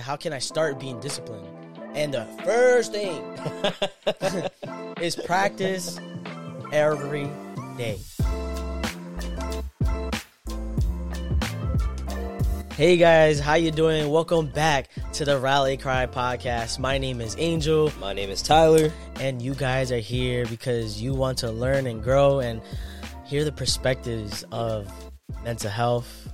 How can I start being disciplined? And the first thing is practice every day. Hey guys, how you doing? Welcome back to the Rally Cry podcast. My name is Angel My name is Tyler. and you guys are here because you want to learn and grow and hear the perspectives of mental health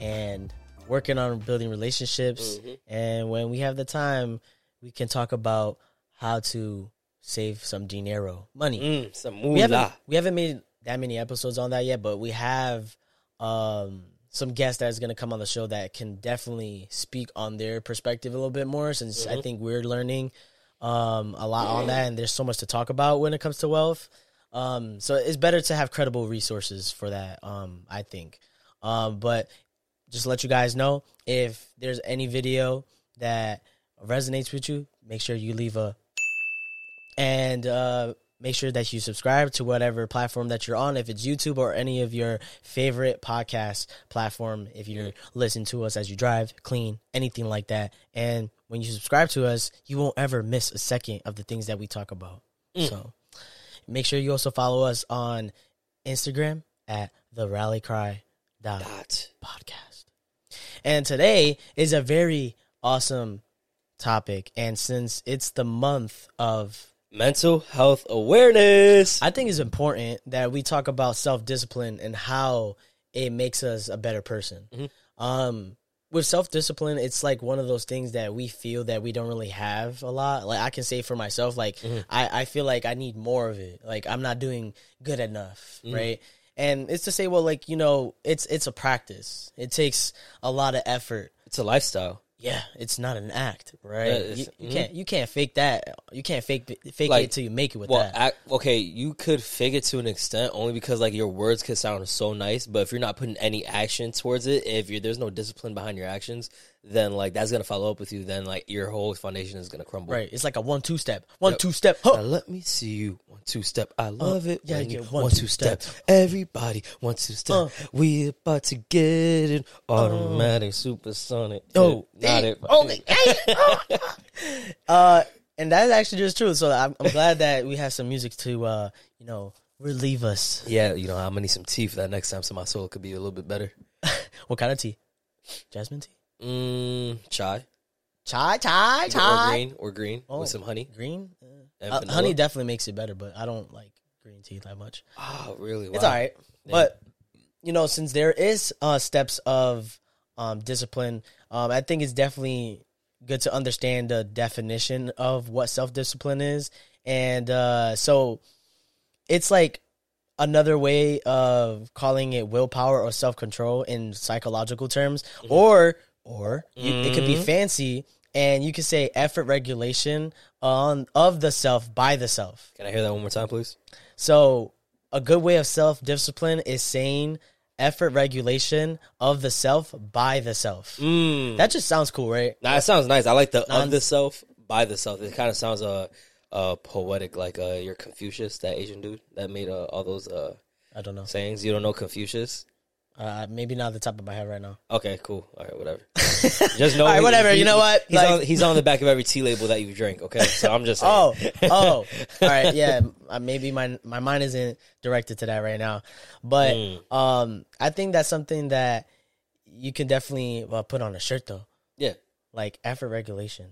and working on building relationships. And when we have the time, we can talk about how to save some dinero, money. Mm, some We haven't we haven't made that many episodes on that yet, but we have um some guests that's going to come on the show that can definitely speak on their perspective a little bit more since I think we're learning um a lot on that and there's so much to talk about when it comes to wealth. Um so it's better to have credible resources for that um I think. Um but just let you guys know if there's any video that resonates with you, make sure you leave a and uh, make sure that you subscribe to whatever platform that you're on if it's youtube or any of your favorite podcast platform if you're listening to us as you drive clean anything like that and when you subscribe to us you won't ever miss a second of the things that we talk about so make sure you also follow us on instagram at the rally cry Dot. podcast. And today is a very awesome topic. And since it's the month of, Mental health awareness. I think it's important that we talk about self discipline and how it makes us a better person. Mm-hmm. Um, with self discipline, it's like one of those things that we feel that we don't really have a lot. Like I can say for myself, like mm-hmm. I, I feel like I need more of it. Like I'm not doing good enough, mm-hmm. right? And it's to say, well, like you know, it's it's a practice. It takes a lot of effort. it's a lifestyle. Yeah, it's not an act, right? Yeah, you, you mhm. can't you can't fake that. You can't fake it- fake Like, it till you make it with Well, that. okay, you could fake it to an extent only because like your words could sound so nice, but if you're not putting any action towards it, if you're there's no discipline behind your actions, then like that's gonna follow up with you. Then like your whole foundation is gonna crumble. right? It's like a one two step, one Yep. two step. Now let me see you one two step. I love it. yeah, when yeah, you one, one two step. Everybody one two step. Uh. we about to get it automatic supersonic. Oh, not it. Oh, dang. uh, and that's actually just true. So I'm, I'm glad that we have some music to, uh, you know, relieve us. Yeah, you know, I'm gonna need some tea for that next time, so my soul could be a little bit better. What kind of tea? Jasmine tea, Mm, chai, chai, chai, chai. or green, or green Oh. with some honey Green. Uh, honey definitely makes it better, but I don't like green tea that much. Oh, really? It's Wow. all right. But you know, since there is uh, steps of um, discipline, um, I think it's definitely good to understand the definition of what self discipline is, and uh, so it's like another way of calling it willpower or self control in psychological terms, or or you, it could be fancy. And you could say effort regulation on of the self by the self. Can I hear that one more time, please? So, a good way of self discipline is saying effort regulation of the self by the self. Mm. That just sounds cool, right? Nah, it sounds nice. I like the Non- of the self, by the self. It kind of sounds uh, uh poetic, like uh your Confucius, that Asian dude that made uh, all those uh I don't know. sayings. You don't know Confucius? Uh, maybe not the top of my head right now. Okay, cool. All right, whatever. Just know, All right, he- whatever. he- You know what? He's Like- on he's on the back of every tea label that you drink. Okay, so I'm just saying. Oh, oh, all right, yeah. uh, Maybe my my mind isn't directed to that right now, but Mm. um, I think that's something that you can definitely uh, put on a shirt though, yeah, like effort regulation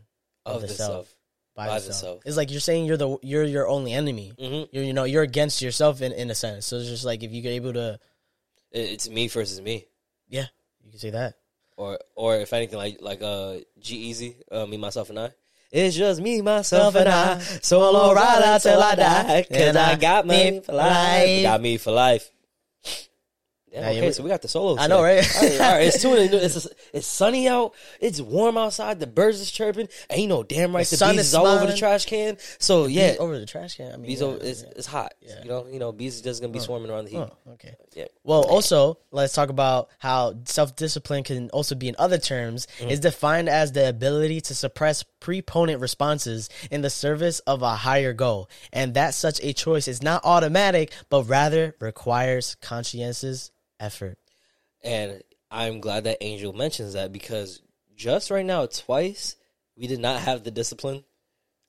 of the self. by, by the the self. self. It's like you're saying you're the you're your only enemy. Mhm. You're you know you're against yourself in in a sense. So it's just like if you're able to, It's me versus me. yeah, you can say that. or or if anything like like uh G-Eazy, uh, me myself and I. It's just me, myself, and I. Solo ride out till I die. Cause I got me for life. Got me for life. Yeah, okay, so we got the solo. I know, today. right? all right, all right, it's two. in the- It's it's sunny out. It's warm outside. The birds is chirping. And you know, damn right, The the, bees is is all over the trash can. So yeah, Bees over the trash can. I mean, bees yeah, over. It's, yeah. it's hot. Yeah. You know, you know, bees is just gonna be swarming around the heat. Oh, okay. Yeah. Well, also, let's talk about how self discipline can also be, in other terms, Mm-hmm. is defined as the ability to suppress prepotent responses in the service of a higher goal. And that such a choice is not automatic, but rather requires conscientious effort. And I'm glad that Angel mentions that because just right now, twice we did not have the discipline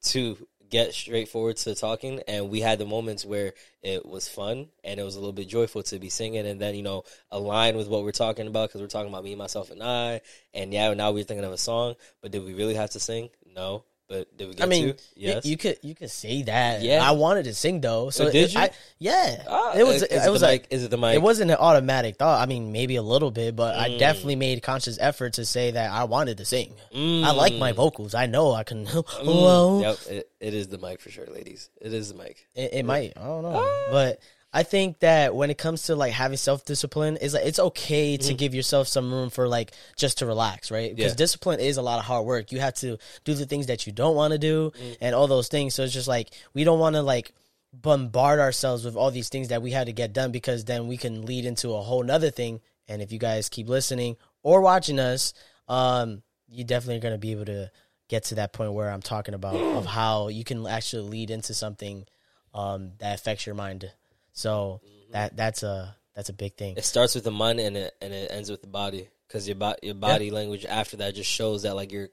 to get straightforward to talking, and we had the moments where it was fun and it was a little bit joyful to be singing, and then you know align with what we're talking about because we're talking about me, myself, and I, and yeah, now we're thinking of a song, but did we really have to sing? No. But did we get I mean, to? Yes. you, you could you could say that. Yeah. I wanted to sing though. So did it- you? I, yeah, Ah, it was. is It, it was like mic? Is it the mic? it wasn't an automatic thought. I mean, maybe a little bit, but I Mm. definitely made conscious effort to say that I wanted to sing. I like my vocals. I know I can. Mm. Yep, it, it is the mic for sure, ladies. It is the mic. It, it might. I don't know. Ah. But I think that when it comes to like having self discipline, is like it's okay to give yourself some room for like just to relax, right? Because Mm. Yeah. discipline is a lot of hard work. You have to do the things that you don't want to do Mm. and all those things. So it's just like we don't want to like bombard ourselves with all these things that we had to get done because then we can lead into a whole nother thing. And if you guys keep listening or watching us, um, you definitely are gonna be able to get to that point where I'm talking about of how you can actually lead into something um, that affects your mind. So that that's a that's a big thing. It starts with the mind and it and it ends with the body because your bo- your body language after that just shows that like you're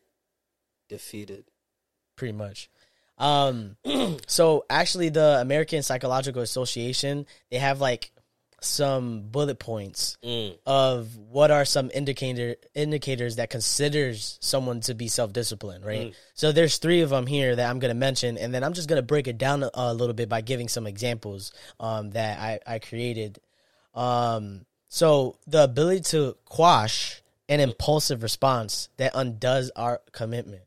defeated. pretty much. Um, so actually, the American Psychological Association they have like some bullet points Mm. of what are some indicator indicators that considers someone to be self disciplined, right? So there's three of them here that I'm gonna mention, and then I'm just gonna break it down a, a little bit by giving some examples um, that I I created. Um, so the ability to quash an impulsive response that undoes our commitment.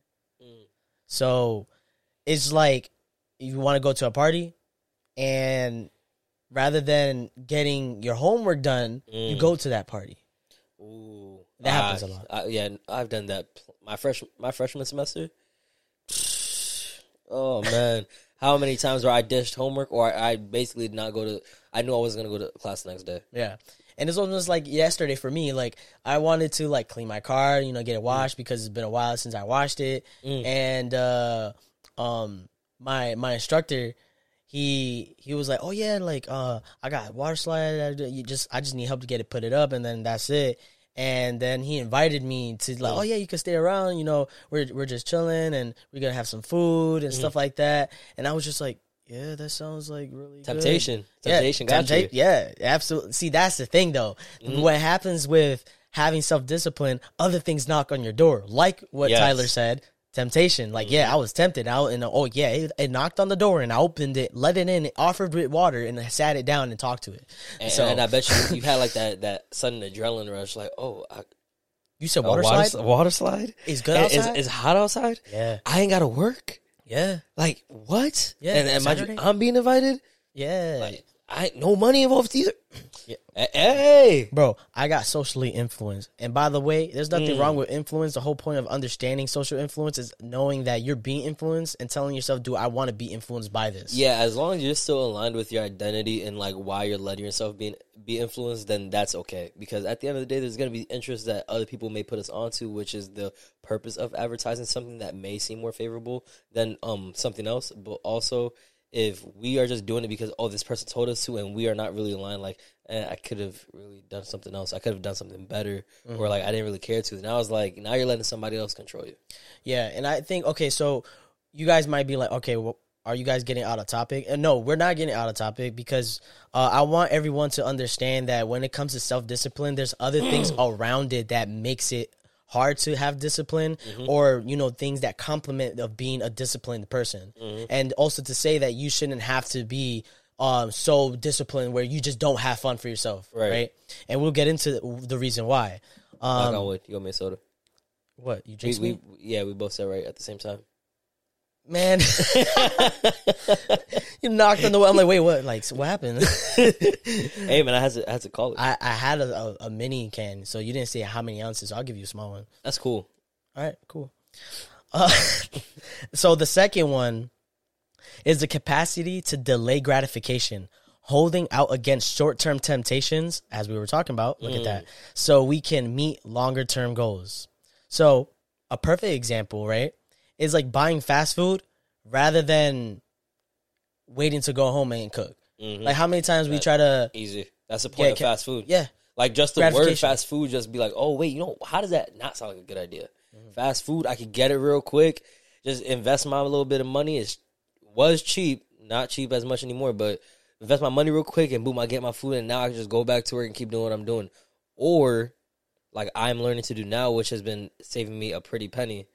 So it's like you want to go to a party and rather than getting your homework done, you Mm. go to that party. Ooh, That happens I- a lot. I- yeah, I've done that. My fresh my freshman semester. Oh man, how many times where I dished homework or I, I basically did not go to? I knew I wasn't gonna go to class the next day. Yeah. And this it's almost like yesterday for me. Like I wanted to like clean my car, you know, get it washed because it's been a while since I washed it. Mm. And uh um my my instructor he he was like, "Oh yeah, like uh I got water slide. I, you just I just need help to get it put it up and then that's it." And then he invited me to like, "Oh yeah, you can stay around, you know, we're we're just chilling and we're to have some food and stuff like that." And I was just like, "Yeah, that sounds like really good." Temptation, temptation got tempta- you. Yeah, absolutely. See, that's the thing though. Mm-hmm. What happens with having self discipline, other things knock on your door, like what Yes. Mm-hmm. Tyler said. Temptation, like yeah, mm-hmm. I was tempted out, and oh yeah, it, it knocked on the door, and I opened it, let it in, offered it water, and I sat it down and talked to it. And, so and I bet you you had like that that sudden adrenaline rush, like oh, I, you said water, water, slide water slide is good Is- outside. Is, is hot outside. yeah, I ain't got to work. yeah, Like what? Yeah, and, and mind you, I'm being invited. yeah. Like I no money involved either. Yeah. Hey, Bro, I got socially influenced. And by the way, there's nothing Mm. wrong with influence. The whole point of understanding social influence is knowing that you're being influenced and telling yourself, do I want to be influenced by this? Yeah, as long as you're still aligned with your identity and like why you're letting yourself be be influenced, then that's okay. Because at the end of the day, there's gonna be interests that other people may put us onto, which is the purpose of advertising something that may seem more favorable than um something else. But also, if we are just doing it because oh this person told us to, and we are not really aligned, like eh, I could have really done something else. I could have done something better, or like I didn't really care to. Now it's like now you're letting somebody else control you. Yeah, and I think okay, so you guys might be like, okay, well, are you guys getting out of topic? And no, we're not getting out of topic because uh, I want everyone to understand that when it comes to self discipline, there's other things around it that makes it hard to have discipline or you know things that complement of being a disciplined person and also to say that you shouldn't have to be um so disciplined where you just don't have fun for yourself right, Right. and we'll get into the reason why Knock um on wood. You got me a soda. what you We, we, yeah, we both said right at the same time. Man. you knocked on the wall. I'm like, wait, what? Like, so what happened? hey man, I had to I had to call it. I, I had a, a, a mini can, so you didn't say how many ounces. So I'll give you a small one. That's cool. All right, cool. Uh, so the second one is the capacity to delay gratification, holding out against short term temptations, as we were talking about. Look at that. So we can meet longer term goals. So a perfect example, right, is like buying fast food rather than waiting to go home and cook. Mhm. Like how many times we try to, Easy. That's the point Yeah, of fast food. yeah, Like just the word fast food, just be like, oh wait, you know, how does that not sound like a good idea? Fast food, I could get it real quick. Just invest my little bit of money. It was cheap, not cheap as much anymore, but invest my money real quick and boom, I get my food, and now I can just go back to work and keep doing what I'm doing. Or like I'm learning to do now, which has been saving me a pretty penny.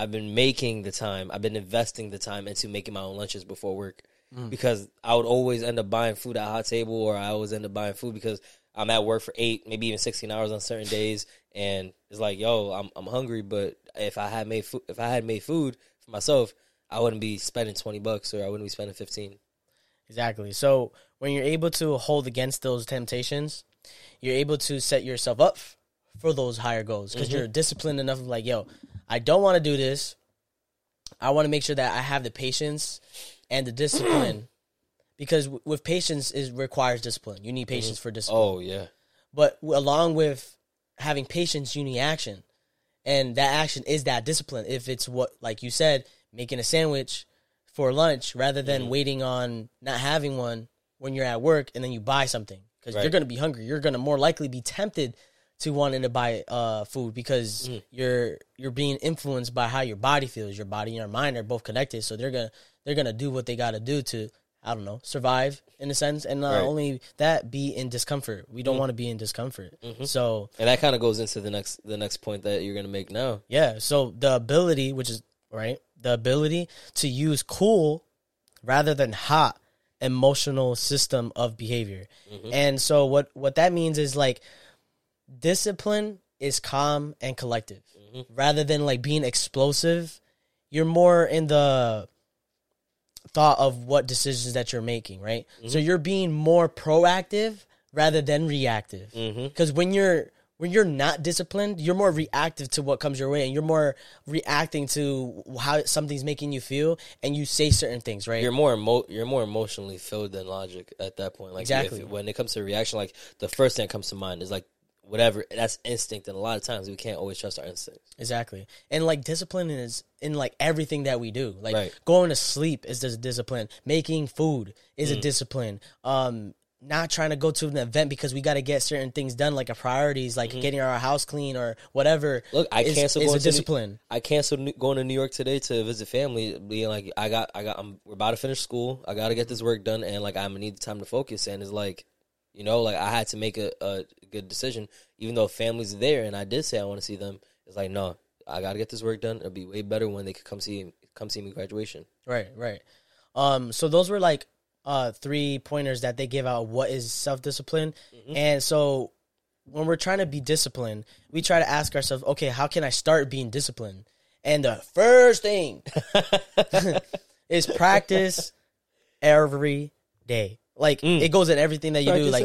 I've been making the time. I've been investing the time into making my own lunches before work Mm. because I would always end up buying food at Hot Table, or I always end up buying food because I'm at work for eight, maybe even sixteen hours on certain days, and it's like, yo, I'm I'm hungry, but if I had made food, if I had made food for myself, I wouldn't be spending twenty bucks, or I wouldn't be spending fifteen. Exactly. So when you're able to hold against those temptations, you're able to set yourself up for those higher goals because you're disciplined enough. Of like, yo, I don't want to do this. I want to make sure that I have the patience and the discipline because w- with patience is requires discipline. You need patience for discipline. Oh yeah, But w- along with having patience, you need action. And that action is that discipline. If it's what, like you said, making a sandwich for lunch rather than Mm-hmm. waiting on not having one when you're at work and then you buy something because you're going to be hungry. You're going to more likely be tempted to wanting to buy uh, food because Mm. you're you're being influenced by how your body feels. Your body and your mind are both connected, so they're gonna they're gonna do what they got to do to I don't know survive in a sense, and not Right. Mm. only that, be in discomfort. We don't want to be in discomfort. Mm-hmm. So and that kind of goes into the next the next point that you're gonna make now. yeah, so the ability, which is right, the ability to use cool rather than hot emotional system of behavior. And so what what that means is like discipline is calm and collective. Mm-hmm. Rather than like being explosive, you're more in the thought of what decisions that you're making, right? Mm-hmm. So you're being more proactive rather than reactive. Mm-hmm. Because when you're when you're not disciplined, you're more reactive to what comes your way, and you're more reacting to how something's making you feel, and you say certain things, right? You're more emo- you're more emotionally filled than logic at that point. Like Exactly. if, when it comes to reaction, like the first thing that comes to mind is like whatever that's instinct, and a lot of times we can't always trust our instincts. Exactly. And like discipline is in like everything that we do. Like Right. going to sleep is a discipline. Making food is Mm. a discipline. Um not trying to go to an event because we got to get certain things done like a priorities like getting our house clean or whatever. Mm-hmm. Look, I is, canceled is going a to New- discipline. I canceled New- going to New York today to visit family, being like, I got, I got, I'm, we're about to finish school. I got to get this work done, and like, I'm gonna need the time to focus. And it's like, you know, like I had to make a, a good decision, even though family's there, and I did say I want to see them. It's like, no, I got to get this work done. It'll be way better when they could come see, come see me graduation. Right, right. Um, so those were like uh three pointers that they give out what is self discipline. Mm-hmm. And so when we're trying to be disciplined, we try to ask ourselves, okay, how can I start being disciplined? And the first thing is practice every day. Like it goes in everything that you do. Like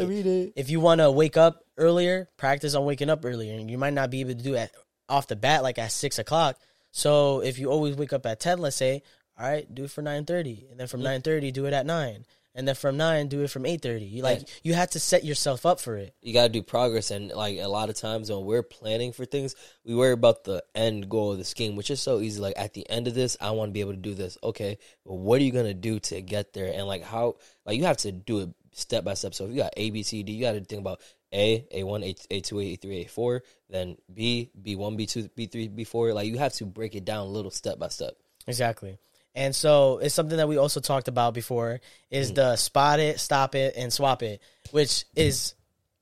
if you want to wake up earlier, practice on waking up earlier, and you might not be able to do it off the bat like at six o'clock. So if you always wake up at ten, let's say, all right, do it for nine thirty, and then from nine thirty, do it at nine, and then from nine, do it from eight thirty. You like you have to set yourself up for it. you got to do progress and like a lot of times when we're planning for things we worry about the end goal of the scheme which is so easy like at the end of this i want to be able to do this okay but what are you going to do to get there and like how like you have to do it step by step so if you got a b c d you got to think about a a1 a, a2 a3 a4 then b b1 b2 b3 b4 like you have to break it down a little step by step Exactly. And so it's something that we also talked about before is the spot it, stop it, and swap it, which is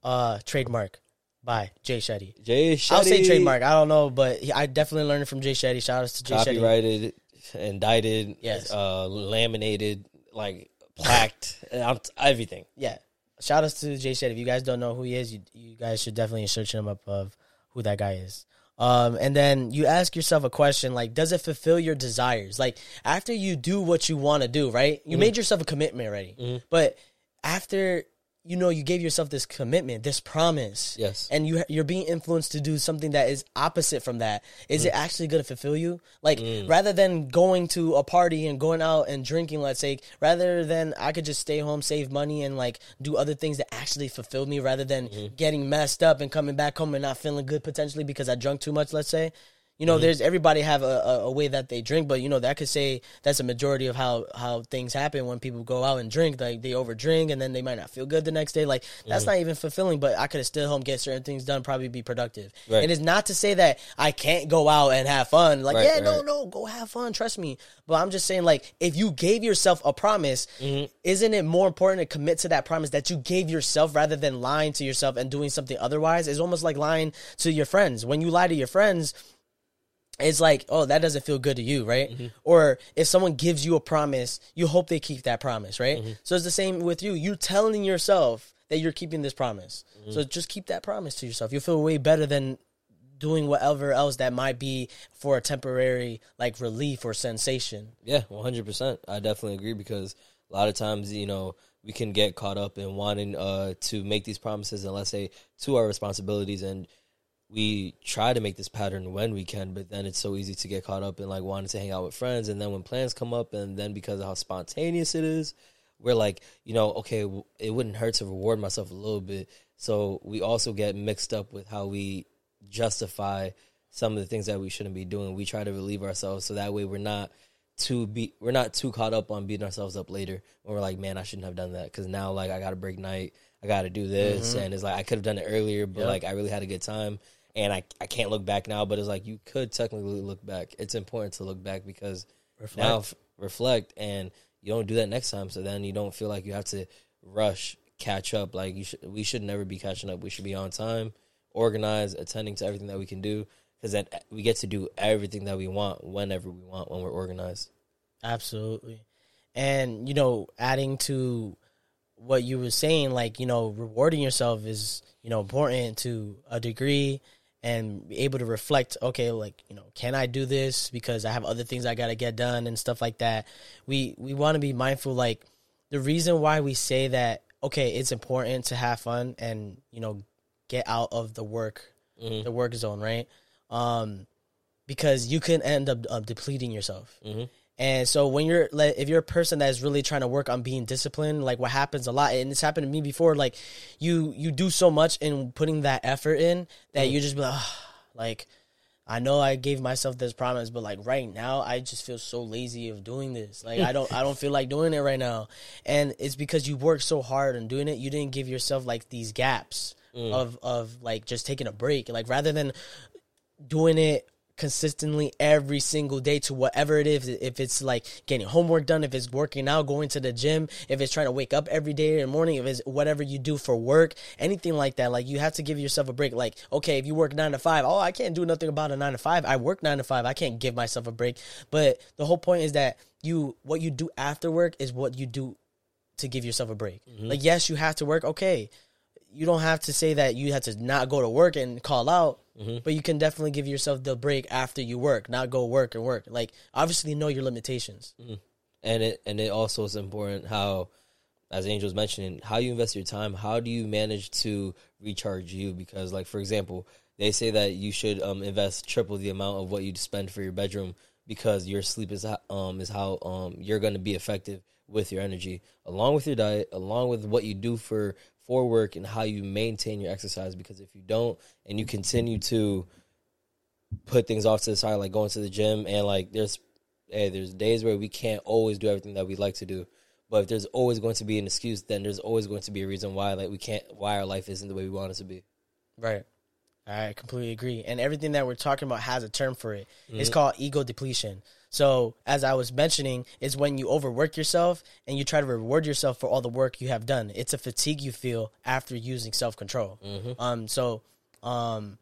uh trademark by Jay Shetty. jay Shetty. I'll say trademark. I don't know, but he, I definitely learned from Jay Shetty. Shout out to Jay Shetty. copyrighted indicted Yes. uh laminated like plaqued um, everything Yeah. Shout out to Jay Shetty. If you guys don't know who he is, you, you guys should definitely search him up of who that guy is. Um, and then you ask yourself a question like, does it fulfill your desires? Like after you do what you want to do, right? You made yourself a commitment already, but after you know you gave yourself this commitment, this promise, Yes. and you you're being influenced to do something that is opposite from that. Is it mm. actually going to fulfill you? Like mm. rather than going to a party and going out and drinking, let's say, rather than I could just stay home, save money, and like do other things that actually fulfill me, rather than mm-hmm. getting messed up and coming back home and not feeling good potentially because I drunk too much. Let's say. You know, there's everybody have a, a, a way that they drink, but you know that could say that's a majority of how how things happen when people go out and drink. Like they overdrink and then they might not feel good the next day. Like that's not even fulfilling. But I could have still home get certain things done, probably be productive. Right. It is not to say that I can't go out and have fun. Like Right, yeah, no, no, go have fun. Trust me. But I'm just saying, like if you gave yourself a promise, Mm-hmm. isn't it more important to commit to that promise that you gave yourself rather than lying to yourself and doing something otherwise? It's almost like lying to your friends. When you lie to your friends, it's like, oh, that doesn't feel good to you, right? Mm-hmm. Or if someone gives you a promise, you hope they keep that promise, right? Mm-hmm. So it's the same with you. You're telling yourself that you're keeping this promise. Mm-hmm. So just keep that promise to yourself. You'll feel way better than doing whatever else that might be for a temporary like relief or sensation. Yeah, one hundred percent. I definitely agree because a lot of times, you know, we can get caught up in wanting uh, to make these promises and let's say to our responsibilities, and we try to make this pattern when we can, but then it's so easy to get caught up in like wanting to hang out with friends, and then when plans come up, and then because of how spontaneous it is, we're like, you know, okay, it wouldn't hurt to reward myself a little bit. So we also get mixed up with how we justify some of the things that we shouldn't be doing. We try to relieve ourselves so that way we're not too be we're not too caught up on beating ourselves up later when we're like, man, I shouldn't have done that because now like I got to break night, I got to do this, mm-hmm. and it's like I could have done it earlier, but Yeah. like I really had a good time. And I, I can't look back now, but it's like you could technically look back. It's important to look back because Reflect. now f- reflect and you don't do that next time. So then you don't feel like you have to rush, catch up. Like you should, we should never be catching up. We should be on time, organized, attending to everything that we can do because then uh, we get to do everything that we want whenever we want when we're organized. Absolutely. And, you know, adding to what you were saying, like, you know, rewarding yourself is, you know, important to a degree and be able to reflect, okay, like, you know, can I do this because I have other things I got to get done and stuff like that. We we want to be mindful like the reason why we say that okay, it's important to have fun and, you know, get out of the work Mhm. the work zone, right? Um because you can end up uh, depleting yourself. Mhm. And so when you're like, if you're a person that is really trying to work on being disciplined, like what happens a lot, and it's happened to me before, like you you do so much in putting that effort in that mm. you just be like, like I know I gave myself this promise, but like right now I just feel so lazy of doing this. Like I don't I don't feel like doing it right now. And it's because you worked so hard on doing it, you didn't give yourself like these gaps mm. of of like just taking a break. Like rather than doing it consistently every single day to whatever it is. If it's like getting homework done if it's working out going to the gym if it's trying to wake up every day in the morning if it's whatever you do for work anything like that like you have to give yourself a break. Like okay if you work nine to five oh i can't do nothing about a nine to five. I work nine to five. I can't give myself a break. But the whole point is that you what you do after work is what you do to give yourself a break. Mm-hmm. Like yes you have to work. Okay you don't have to say that you have to not go to work and call out, but you can definitely give yourself the break after you work, not go work and work. Like obviously know your limitations. and it and it also is important how as angel was mentioning how you invest your time how do you manage to recharge you because like for example they say that you should um, invest triple the amount of what you spend for your bedroom because your sleep is um is how um you're going to be effective with your energy along with your diet along with what you do for for work and how you maintain your exercise because if you don't and you continue to put things off to the side, like going to the gym, and like there's, hey, there's days where we can't always do everything that we like to do. But if there's always going to be an excuse, then there's always going to be a reason why, like we can't, why our life isn't the way we want it to be. Right. I completely agree. And everything that we're talking about has a term for it. It's mm-hmm. called ego depletion. So, as I was mentioning, is when you overwork yourself and you try to reward yourself for all the work you have done. It's a fatigue you feel after using self control. Um, so, um,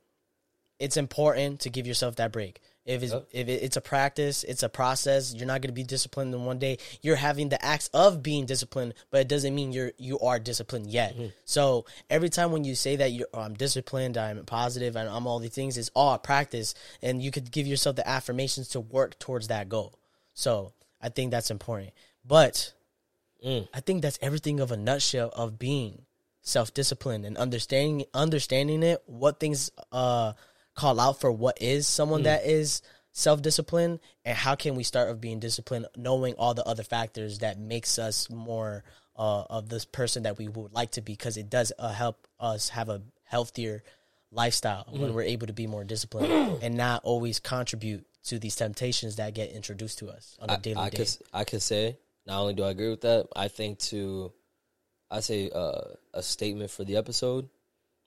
it's important to give yourself that break. If it's if it's a practice, it's a process. You're not going to be disciplined in one day. You're having the acts of being disciplined, but it doesn't mean you're you are disciplined yet. So every time when you say that you're oh, I'm disciplined, I'm positive, and I'm all these things, it's all a practice, and you could give yourself the affirmations to work towards that goal. So I think that's important. But I think that's everything of a nutshell of being self disciplined and understanding understanding it, what things uh call out for what is someone that is self disciplined and how can we start of being disciplined, knowing all the other factors that makes us more uh of this person that we would like to be because it does uh, help us have a healthier lifestyle Mm-hmm. when we're able to be more disciplined and not always contribute to these temptations that get introduced to us on a I, daily I day. could I could say not only do I agree with that, I think to I say uh, a statement for the episode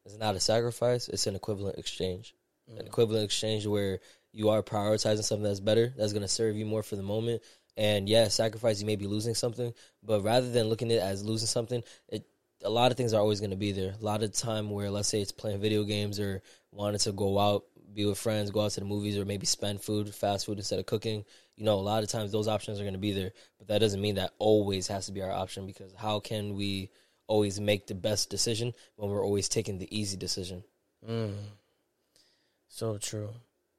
is not a sacrifice; it's an equivalent exchange. An equivalent exchange where you are prioritizing something that's better, that's going to serve you more for the moment. And yeah, sacrifice you may be losing something, but rather than looking at it as losing something, it a lot of things are always going to be there. A lot of time where let's say it's playing video games or wanting to go out, be with friends, go out to the movies, or maybe spend food, fast food instead of cooking. You know, a lot of times those options are going to be there, but that doesn't mean that always has to be our option because how can we always make the best decision when we're always taking the easy decision? Mm. So true.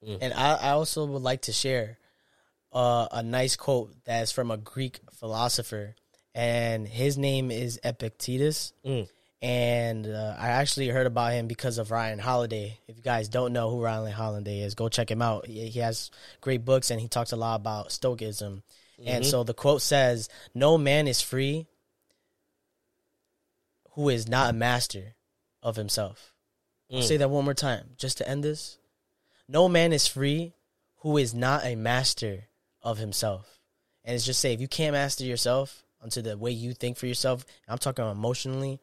Mm. And I, I also would like to share uh, a nice quote that's from a Greek philosopher, and his name is Epictetus. Mm. And uh, I actually heard about him because of Ryan Holiday. If you guys don't know who Ryan Holiday is, go check him out. He, he has great books, and he talks a lot about Stoicism. And so the quote says, "No man is free who is not a master of himself." I'll say that one more time, just to end this. No man is free who is not a master of himself. And it's just say if you can't master yourself onto the way you think for yourself, I'm talking emotionally,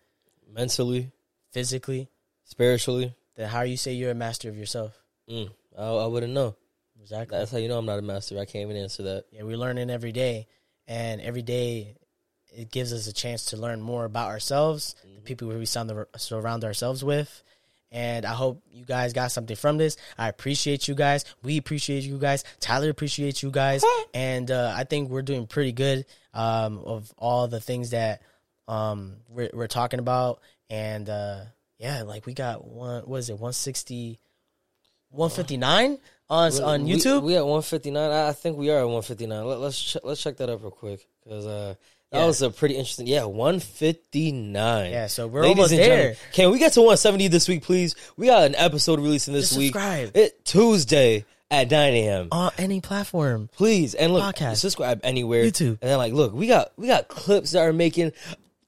Mentally, physically, spiritually, then how you say you're a master of yourself? mm, I, I wouldn't know. Exactly. That's how you know I'm not a master. I can't even answer that. Yeah, we're learning every day, and every day it gives us a chance to learn more about ourselves, the people we surround ourselves with. And I hope you guys got something from this. I appreciate you guys. We appreciate you guys. Tyler appreciates you guys, and uh, I think we're doing pretty good um, of all the things that um, we're, we're talking about. And uh, yeah, like we got one. What is it? 160, 159 on on YouTube. We, at 159. I, I think we are at 159. Let, let's ch- let's check that up real quick because uh, that Yeah. was a pretty interesting. Yeah, 159. Yeah, so we're almost there. gentlemen, can we get to 170 this week, please? We got an episode releasing this Just week. subscribe. It Tuesday at 9 a.m. on any platform. Please and look, Podcast. subscribe anywhere. YouTube. and then like, look, we got we got clips that are making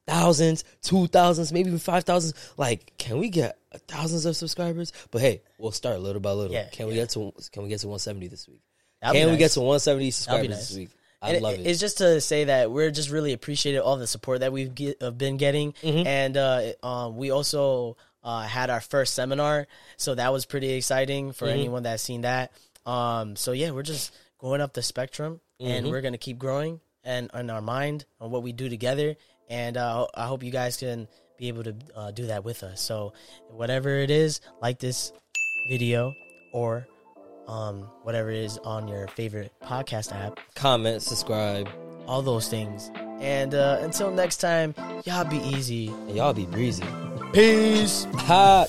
thousands, two thousands, maybe even five thousands. Like, can we get thousands of subscribers? But hey, we'll start little by little. Yeah, can we get to Can we get to 170 this week? That'd can we get to 170 subscribers nice. this week? I And love it- it. It's just to say that we're just really appreciative all the support that we've get, uh, been getting, Mm-hmm. and uh, um, we also uh, had our first seminar, so that was pretty exciting for Mm-hmm. anyone that's seen that. Um, so yeah, we're just going up the spectrum, and Mm-hmm. we're gonna keep growing and in our mind on what we do together, and uh, I hope you guys can be able to uh, do that with us. So whatever it is, like this video or um, whatever it is on your favorite podcast app Comment, subscribe, all those things. And uh, until next time, y'all be easy. and y'all be breezy. Peace. Hot.